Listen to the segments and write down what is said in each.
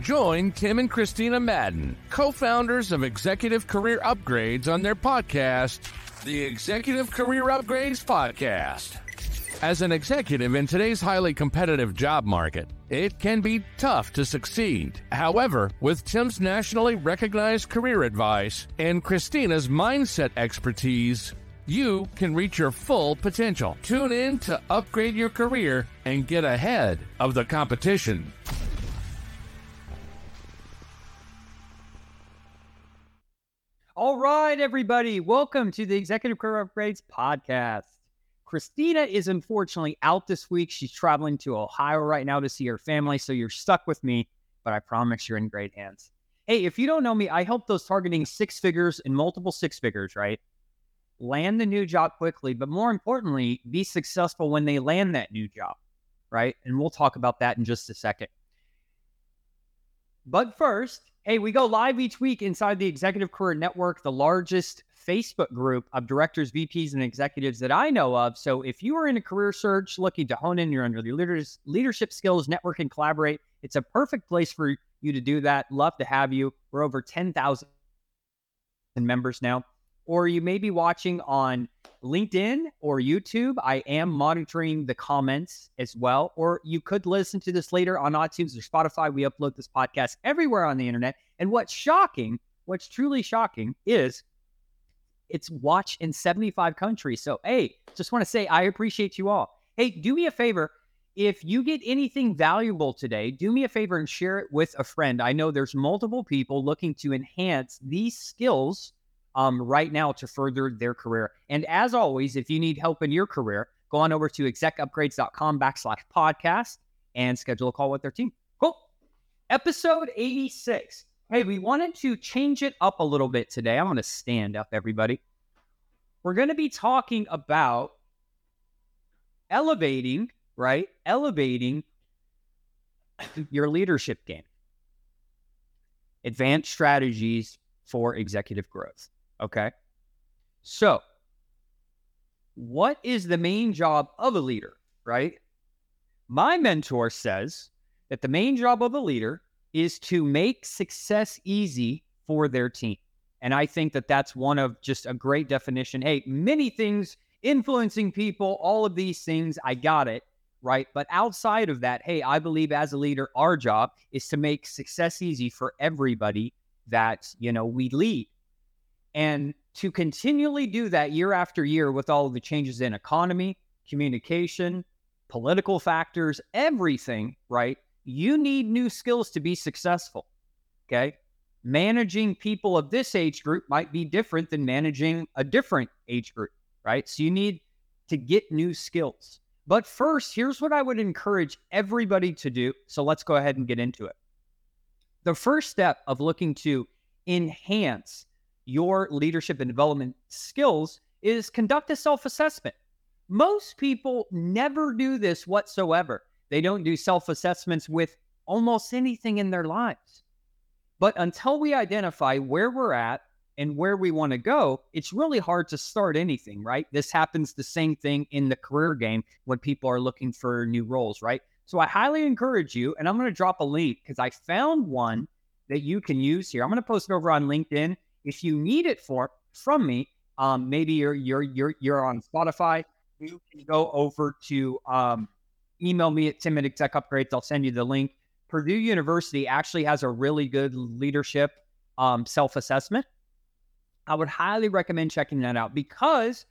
Join Tim and Christina Madden, co founders of Executive Career Upgrades, on their podcast, the Executive Career Upgrades Podcast. As an executive in today's highly competitive job market, it can be tough to succeed. However, with Tim's nationally recognized career advice and Christina's mindset expertise, you can reach your full potential. Tune in to upgrade your career and get ahead of the competition. All right, everybody, welcome to the Executive Career Upgrades podcast. Christina is unfortunately out this week. She's traveling to Ohio right now to see her family, so you're stuck with me, but I promise you're in great hands. Hey, if you don't know me, I help those targeting six figures and multiple six figures, right? Land the new job quickly, but more importantly, be successful when they land that new job, right? And we'll talk about that in just a second. But first, hey, we go live each week inside the Executive Career Network, the largest Facebook group of directors, VPs, and executives that I know of. So if you are in a career search looking to hone in your under leaders, leadership skills, network, and collaborate, it's a perfect place for you to do that. Love to have you. We're over 10,000 members now. Or you may be watching on LinkedIn or YouTube. I am monitoring the comments as well. Or you could listen to this later on iTunes or Spotify. We upload this podcast everywhere on the internet. And what's shocking, what's truly shocking is it's watched in 75 countries. So, hey, just want to say I appreciate you all. Hey, do me a favor. If you get anything valuable today, do me a favor and share it with a friend. I know there's multiple people looking to enhance these skills um, right now to further their career. And as always, if you need help in your career, go on over to execupgrades.com backslash podcast and schedule a call with their team. Cool. Episode 86. Hey, we wanted to change it up a little bit today. I'm going to stand up, everybody. We're going to be talking about elevating, right? Elevating your leadership game, advanced strategies for executive growth. Okay. So, what is the main job of a leader, right? My mentor says that the main job of a leader is to make success easy for their team. And I think that that's one of just a great definition. Hey, many things influencing people, all of these things, I got it, right? But outside of that, hey, I believe as a leader, our job is to make success easy for everybody that, you know, we lead. And to continually do that year after year with all of the changes in economy, communication, political factors, everything, right? You need new skills to be successful. Okay. Managing people of this age group might be different than managing a different age group, right? So you need to get new skills. But first, here's what I would encourage everybody to do. So let's go ahead and get into it. The first step of looking to enhance your leadership and development skills is conduct a self assessment. Most people never do this whatsoever. They don't do self assessments with almost anything in their lives. But until we identify where we're at and where we want to go, it's really hard to start anything, right? This happens the same thing in the career game when people are looking for new roles, right? So I highly encourage you, and I'm going to drop a link because I found one that you can use here. I'm going to post it over on LinkedIn. If you need it for from me, um, maybe you're you're you're you're on Spotify. You can go over to um, email me at Tim at Exec Upgrades. I'll send you the link. Purdue University actually has a really good leadership um, self assessment. I would highly recommend checking that out because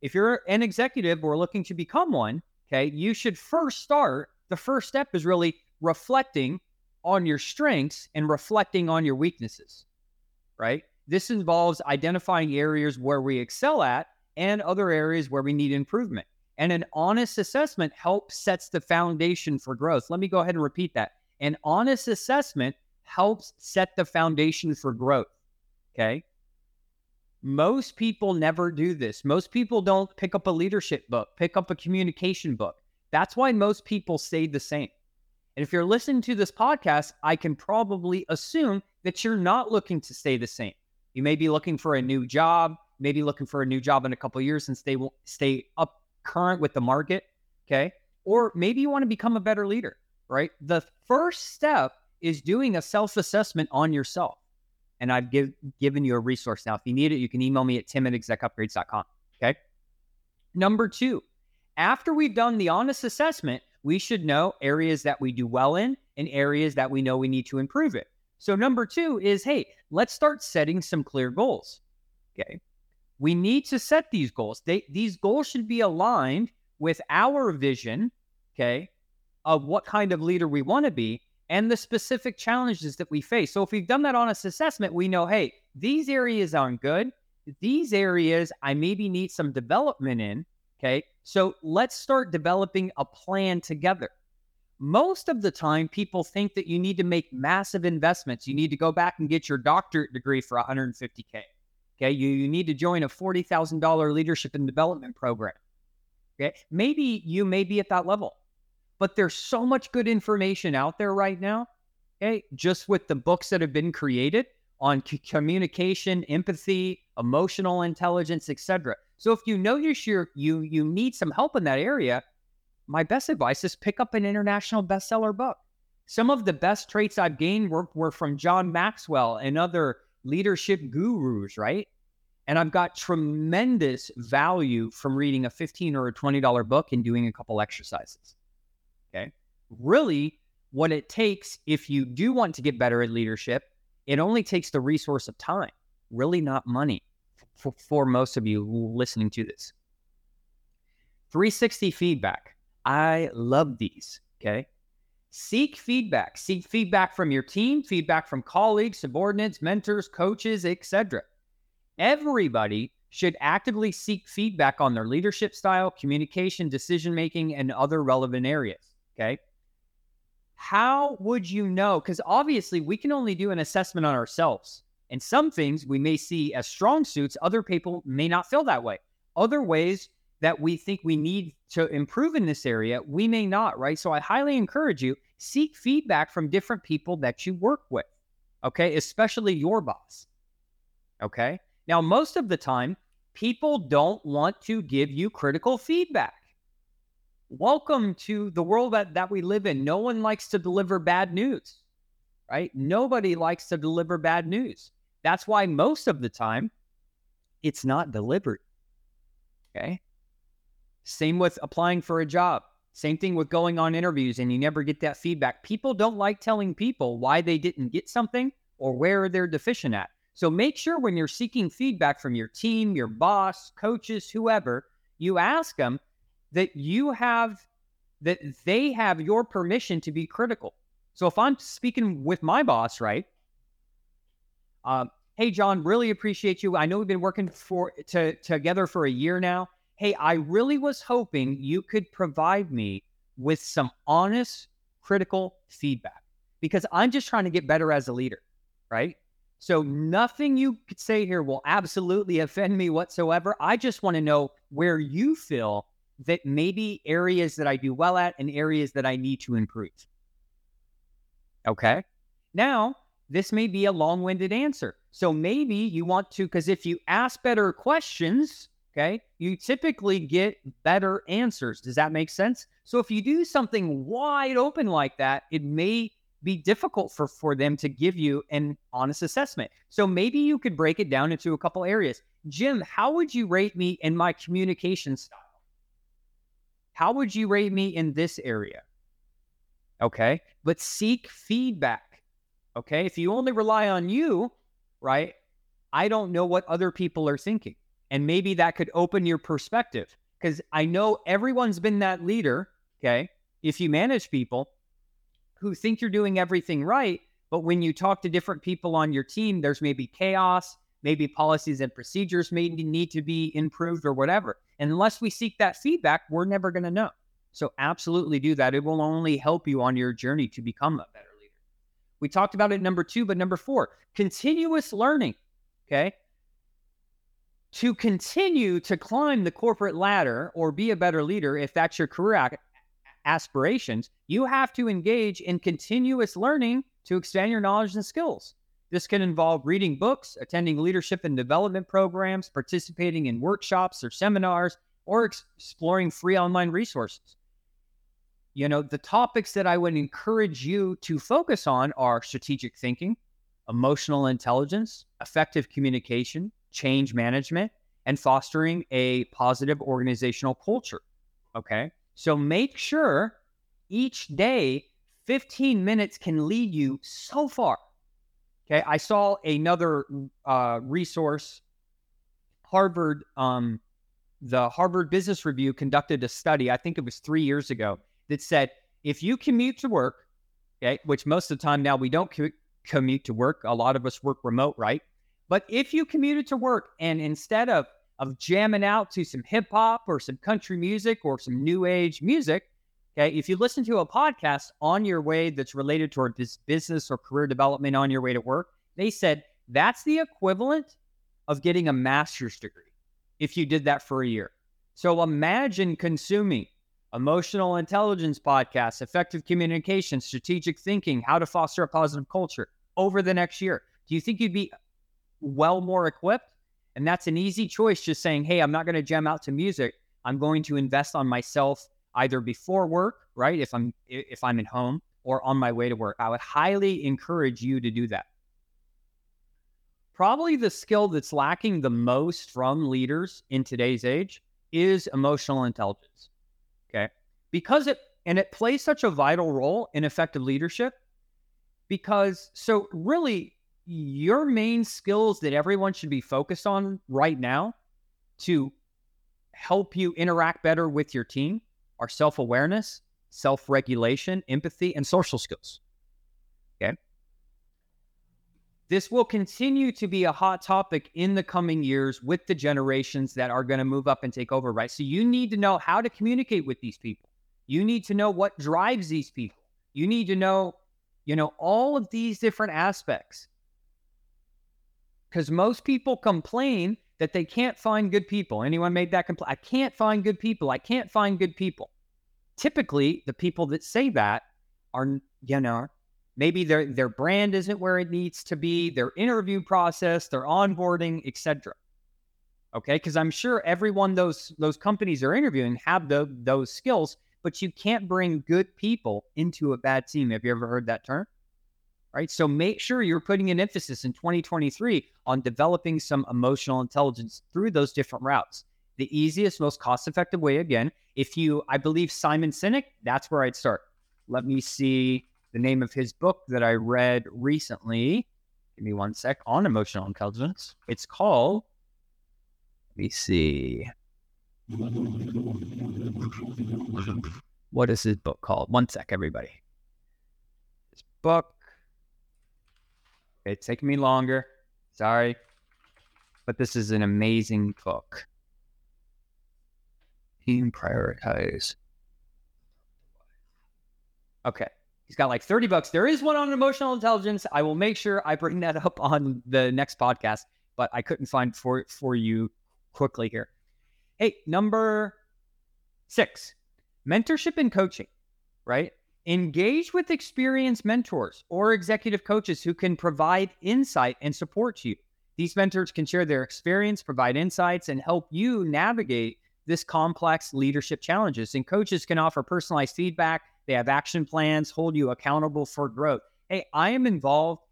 if you're an executive or looking to become one, okay, you should first start. The first step is really reflecting on your strengths and reflecting on your weaknesses, right? This involves identifying areas where we excel at and other areas where we need improvement. And an honest assessment helps sets the foundation for growth. Let me go ahead and repeat that. An honest assessment helps set the foundation for growth. Okay. Most people never do this. Most people don't pick up a leadership book, pick up a communication book. That's why most people stay the same. And if you're listening to this podcast, I can probably assume that you're not looking to stay the same. You may be looking for a new job, maybe looking for a new job in a couple of years and stay stay up current with the market. Okay. Or maybe you want to become a better leader. right? The first step is doing a self assessment on yourself. And I've give, given you a resource now. If you need it, you can email me at tim at execupgrades.com. Okay. Number two, after we've done the honest assessment, we should know areas that we do well in and areas that we know we need to improve it. So, number two is hey, let's start setting some clear goals. Okay. We need to set these goals. They, these goals should be aligned with our vision, okay, of what kind of leader we want to be and the specific challenges that we face. So if we've done that honest assessment, we know, hey, these areas aren't good. These areas I maybe need some development in. Okay. So let's start developing a plan together. Most of the time, people think that you need to make massive investments. You need to go back and get your doctorate degree for 150K. Okay. You, you need to join a $40,000 leadership and development program. Okay. Maybe you may be at that level, but there's so much good information out there right now. Okay. Just with the books that have been created on c- communication, empathy, emotional intelligence, etc. So if you notice you you you need some help in that area, my best advice is pick up an international bestseller book. Some of the best traits I've gained were, were from John Maxwell and other leadership gurus, right? And I've got tremendous value from reading a 15 or a $20 book and doing a couple exercises. Okay. Really, what it takes if you do want to get better at leadership, it only takes the resource of time, really not money for, for most of you listening to this. 360 feedback. I love these. Okay. Seek feedback. Seek feedback from your team, feedback from colleagues, subordinates, mentors, coaches, etc. Everybody should actively seek feedback on their leadership style, communication, decision making, and other relevant areas. Okay. How would you know? Because obviously, we can only do an assessment on ourselves. And some things we may see as strong suits, other people may not feel that way. Other ways that we think we need to improve in this area, we may not, right? So I highly encourage you seek feedback from different people that you work with, okay? Especially your boss, okay? Now, most of the time, people don't want to give you critical feedback. Welcome to the world that, that we live in. No one likes to deliver bad news, right? Nobody likes to deliver bad news. That's why most of the time it's not delivered. Okay. Same with applying for a job. Same thing with going on interviews and you never get that feedback. People don't like telling people why they didn't get something or where they're deficient at. So make sure when you're seeking feedback from your team, your boss, coaches, whoever, you ask them that you have that they have your permission to be critical. So if I'm speaking with my boss, right? Um, hey John, really appreciate you. I know we've been working for to, together for a year now. Hey, I really was hoping you could provide me with some honest, critical feedback because I'm just trying to get better as a leader, right? So nothing you could say here will absolutely offend me whatsoever. I just want to know where you feel that maybe areas that I do well at and areas that I need to improve. Okay. Now, this may be a long winded answer. So maybe you want to, because if you ask better questions, okay, you typically get better answers. Does that make sense? So if you do something wide open like that, it may be difficult for, for them to give you an honest assessment. So maybe you could break it down into a couple areas. Jim, how would you rate me in my communication style? How would you rate me in this area? Okay. But seek feedback. Okay. If you only rely on you, right? I don't know what other people are thinking. And maybe that could open your perspective because I know everyone's been that leader. Okay. If you manage people, who think you're doing everything right. But when you talk to different people on your team, there's maybe chaos, maybe policies and procedures may need to be improved or whatever. And unless we seek that feedback, we're never going to know. So absolutely do that. It will only help you on your journey to become a better leader. We talked about it number two, but number four, continuous learning. Okay. To continue to climb the corporate ladder or be a better leader, if that's your career aspirations, you have to engage in continuous learning to expand your knowledge and skills. This can involve reading books, attending leadership and development programs, participating in workshops or seminars, or exploring free online resources. you know, the topics that I would encourage you to focus on are strategic thinking, emotional intelligence, effective communication, change management, and fostering a positive organizational culture. Okay. So make sure each day 15 minutes can lead you so far. Okay. I saw another uh, resource, Harvard, um, the Harvard Business Review conducted a study, I think it was three years ago, that said if you commute to work, okay, which most of the time now we don't co- commute to work, a lot of us work remote, right? But if you commuted to work and instead of of jamming out to some hip hop or some country music or some new age music, okay, if you listen to a podcast on your way that's related toward this business or career development on your way to work, they said that's the equivalent of getting a master's degree if you did that for a year. So imagine consuming emotional intelligence podcasts, effective communication, strategic thinking, how to foster a positive culture over the next year. Do you think you'd be well more equipped? And that's an easy choice, just saying, hey, I'm not going to jam out to music. I'm going to invest on myself either before work, right? If I'm if I'm at home or on my way to work. I would highly encourage you to do that. Probably the skill that's lacking the most from leaders in today's age is emotional intelligence. Okay. Because it and it plays such a vital role in effective leadership because so really your main skills that everyone should be focused on right now to help you interact better with your team are self awareness, self regulation, empathy, and social skills. Okay. This will continue to be a hot topic in the coming years with the generations that are going to move up and take over, right? So you need to know how to communicate with these people. You need to know what drives these people. You need to know, you know, all of these different aspects because most people complain that they can't find good people. Anyone made that complaint? I can't find good people. I can't find good people. Typically, the people that say that are, you know, maybe their their brand isn't where it needs to be, their interview process, their onboarding, etc. Okay, because I'm sure everyone those those companies are interviewing have the, those skills, but you can't bring good people into a bad team. Have you ever heard that term? Right? So make sure you're putting an emphasis in 2023 on developing some emotional intelligence through those different routes. The easiest, most cost effective way, again, if you, I believe Simon Sinek, that's where I'd start. Let me see the name of his book that I read recently. Give me one sec on emotional intelligence. It's called, let me see. What is his book called? One sec, everybody. His book it's taking me longer. Sorry. But this is an amazing book. Team prioritize. Okay. He's got like 30 bucks. There is one on emotional intelligence. I will make sure I bring that up on the next podcast, but I couldn't find for for you quickly here. Hey, number six, mentorship and coaching, right? Engage with experienced mentors or executive coaches who can provide insight and support to you. These mentors can share their experience, provide insights, and help you navigate this complex leadership challenges. And coaches can offer personalized feedback. They have action plans, hold you accountable for growth. Hey, I am involved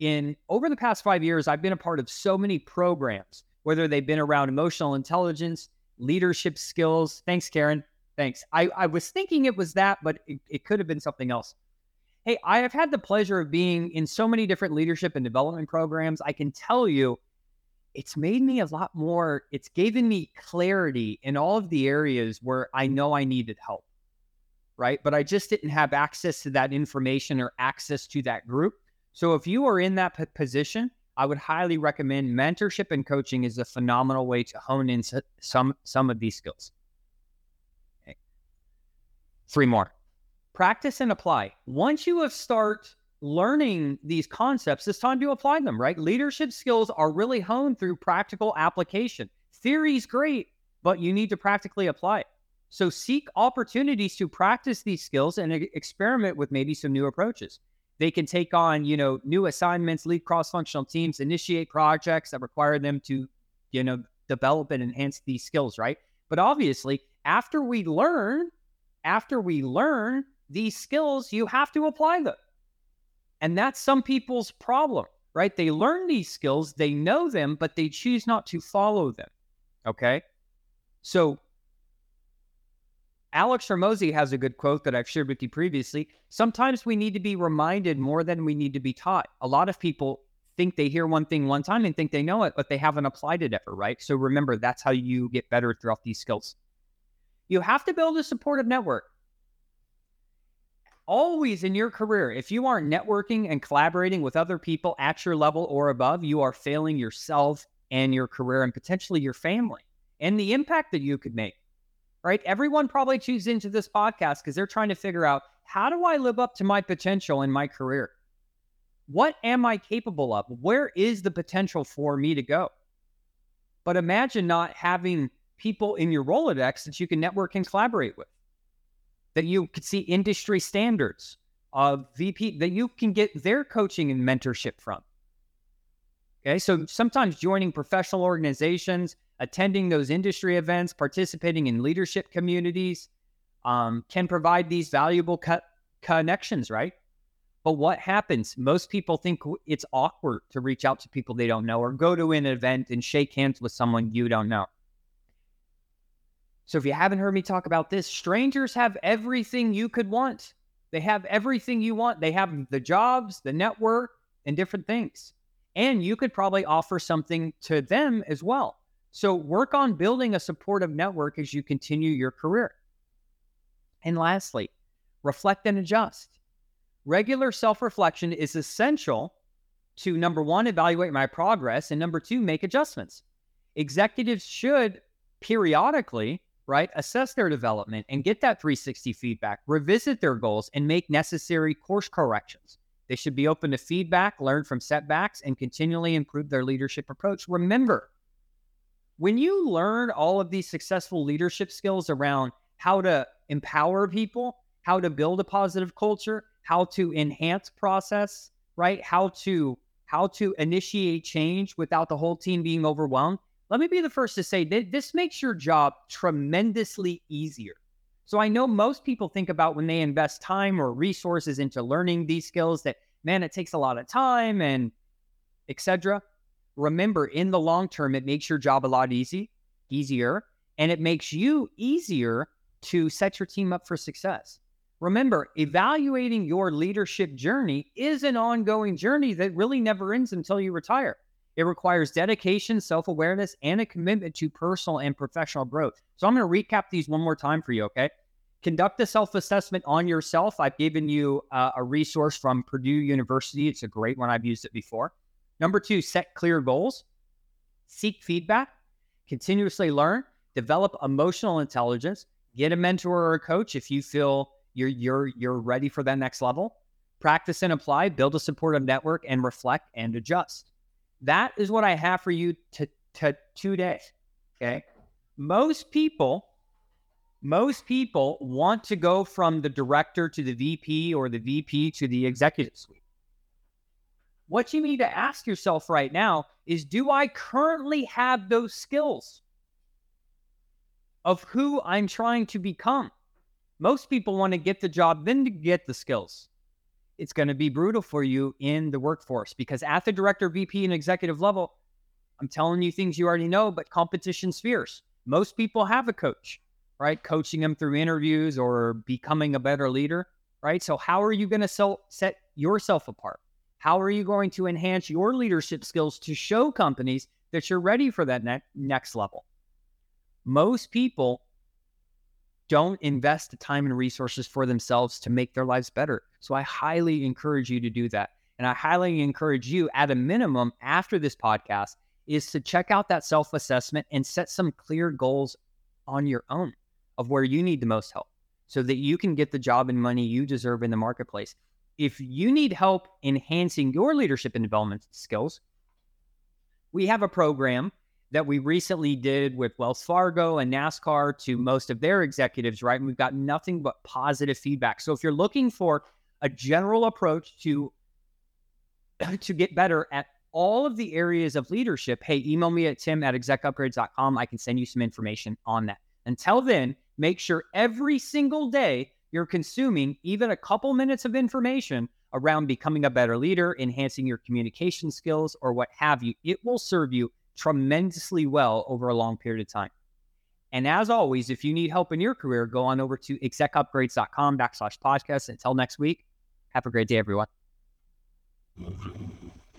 in over the past five years, I've been a part of so many programs, whether they've been around emotional intelligence, leadership skills. Thanks, Karen. Thanks. I, I was thinking it was that, but it, it could have been something else. Hey, I have had the pleasure of being in so many different leadership and development programs. I can tell you it's made me a lot more, it's given me clarity in all of the areas where I know I needed help. Right. But I just didn't have access to that information or access to that group. So if you are in that p- position, I would highly recommend mentorship and coaching is a phenomenal way to hone in some some of these skills. Three more. Practice and apply. Once you have start learning these concepts, it's time to apply them, right? Leadership skills are really honed through practical application. Theory is great, but you need to practically apply it. So seek opportunities to practice these skills and experiment with maybe some new approaches. They can take on, you know, new assignments, lead cross-functional teams, initiate projects that require them to, you know, develop and enhance these skills, right? But obviously, after we learn after we learn, these skills, you have to apply them. And that's some people's problem, right? They learn these skills, they know them, but they choose not to follow them. Okay. So Alex Hormozi has a good quote that I've shared with you previously. Sometimes we need to be reminded more than we need to be taught. A lot of people think they hear one thing one time and think they know it, but they haven't applied it ever, right? So remember, that's how you get better throughout these skills. You have to build a supportive network. Always in your career, if you aren't networking and collaborating with other people at your level or above, you are failing yourself and your career and potentially your family and the impact that you could make right? Everyone probably tunes into this podcast because they're trying to figure out how do I live up to my potential in my career? What am I capable of? Where is the potential for me to go? But imagine not having people in your Rolodex that you can network and collaborate with, that you could see industry standards of VP, that you can get their coaching and mentorship from. Okay, so sometimes joining professional organizations, attending those industry events, participating in leadership communities um, can provide these valuable co- connections, right? But what happens? Most people think it's awkward to reach out to people they don't know or go to an event and shake hands with someone you don't know. So, if you haven't heard me talk about this, strangers have everything you could want. They have everything you want. They have the jobs, the network, and different things. And you could probably offer something to them as well. So work on building a supportive network as you continue your career. And lastly, reflect and adjust. Regular self reflection is essential to number one, evaluate my progress, and number two, make adjustments. Executives should periodically, right, assess their development and get that 360 feedback, revisit their goals, and make necessary course corrections. They should be open to feedback, learn from setbacks, and continually improve their leadership approach. Remember, when you learn all of these successful leadership skills around how to empower people, how to build a positive culture, how to enhance process, right? How to how to initiate change without the whole team being overwhelmed. Let me be the first to say that this makes your job tremendously easier. So I know most people think about when they invest time or resources into learning these skills that man, it takes a lot of time and etc remember in the long term, it makes your job a lot easy, easier, and it makes you easier to set your team up for success. Remember, evaluating your leadership journey is an ongoing journey that really never ends until you retire. It requires dedication, self awareness, and a commitment to personal and professional growth. So I'm going to recap these one more time for you, okay? Conduct a self assessment on yourself. I've given you uh, a resource from Purdue University. It's a great one. I've used it before. Number two, set clear goals, seek feedback, continuously learn, develop emotional intelligence, get a mentor or a coach if you feel you're you're you're ready for that next level. Practice and apply, build a supportive network, and reflect and adjust. That is what I have for you to, to today. Okay. Most people, most people want to go from the director to the VP or the VP to the executive suite. What you need to ask yourself right now is do I currently have those skills of who I'm trying to become? Most people want to get the job, then to get the skills. It's going to be brutal for you in the workforce because at the director, VP, and executive level, I'm telling you things you already know, but competition's fierce. Most people have a coach, right? Coaching them through interviews or becoming a better leader, right? So, how are you going to set yourself apart? How are you going to enhance your leadership skills to show companies that you're ready for that ne- next level? Most people don't invest the time and resources for themselves to make their lives better. So I highly encourage you to do that. And I highly encourage you, at a minimum, after this podcast, is to check out that self assessment and set some clear goals on your own of where you need the most help so that you can get the job and money you deserve in the marketplace if you need help enhancing your leadership and development skills, we have a program that we recently did with Wells Fargo and NASCAR to most of their executives, right? And we've got nothing but positive feedback. So if you're looking for a general approach to to get better at all of the areas of leadership, hey, email me at tim at execupgrades.com. I can send you some information on that. Until then, make sure every single day you're consuming even a couple minutes of information around becoming a better leader, enhancing your communication skills, or what have you, it will serve you tremendously well over a long period of time. And as always, if you need help in your career, go on over to execupgrades.com backslash podcast. Until next week, have a great day, everyone.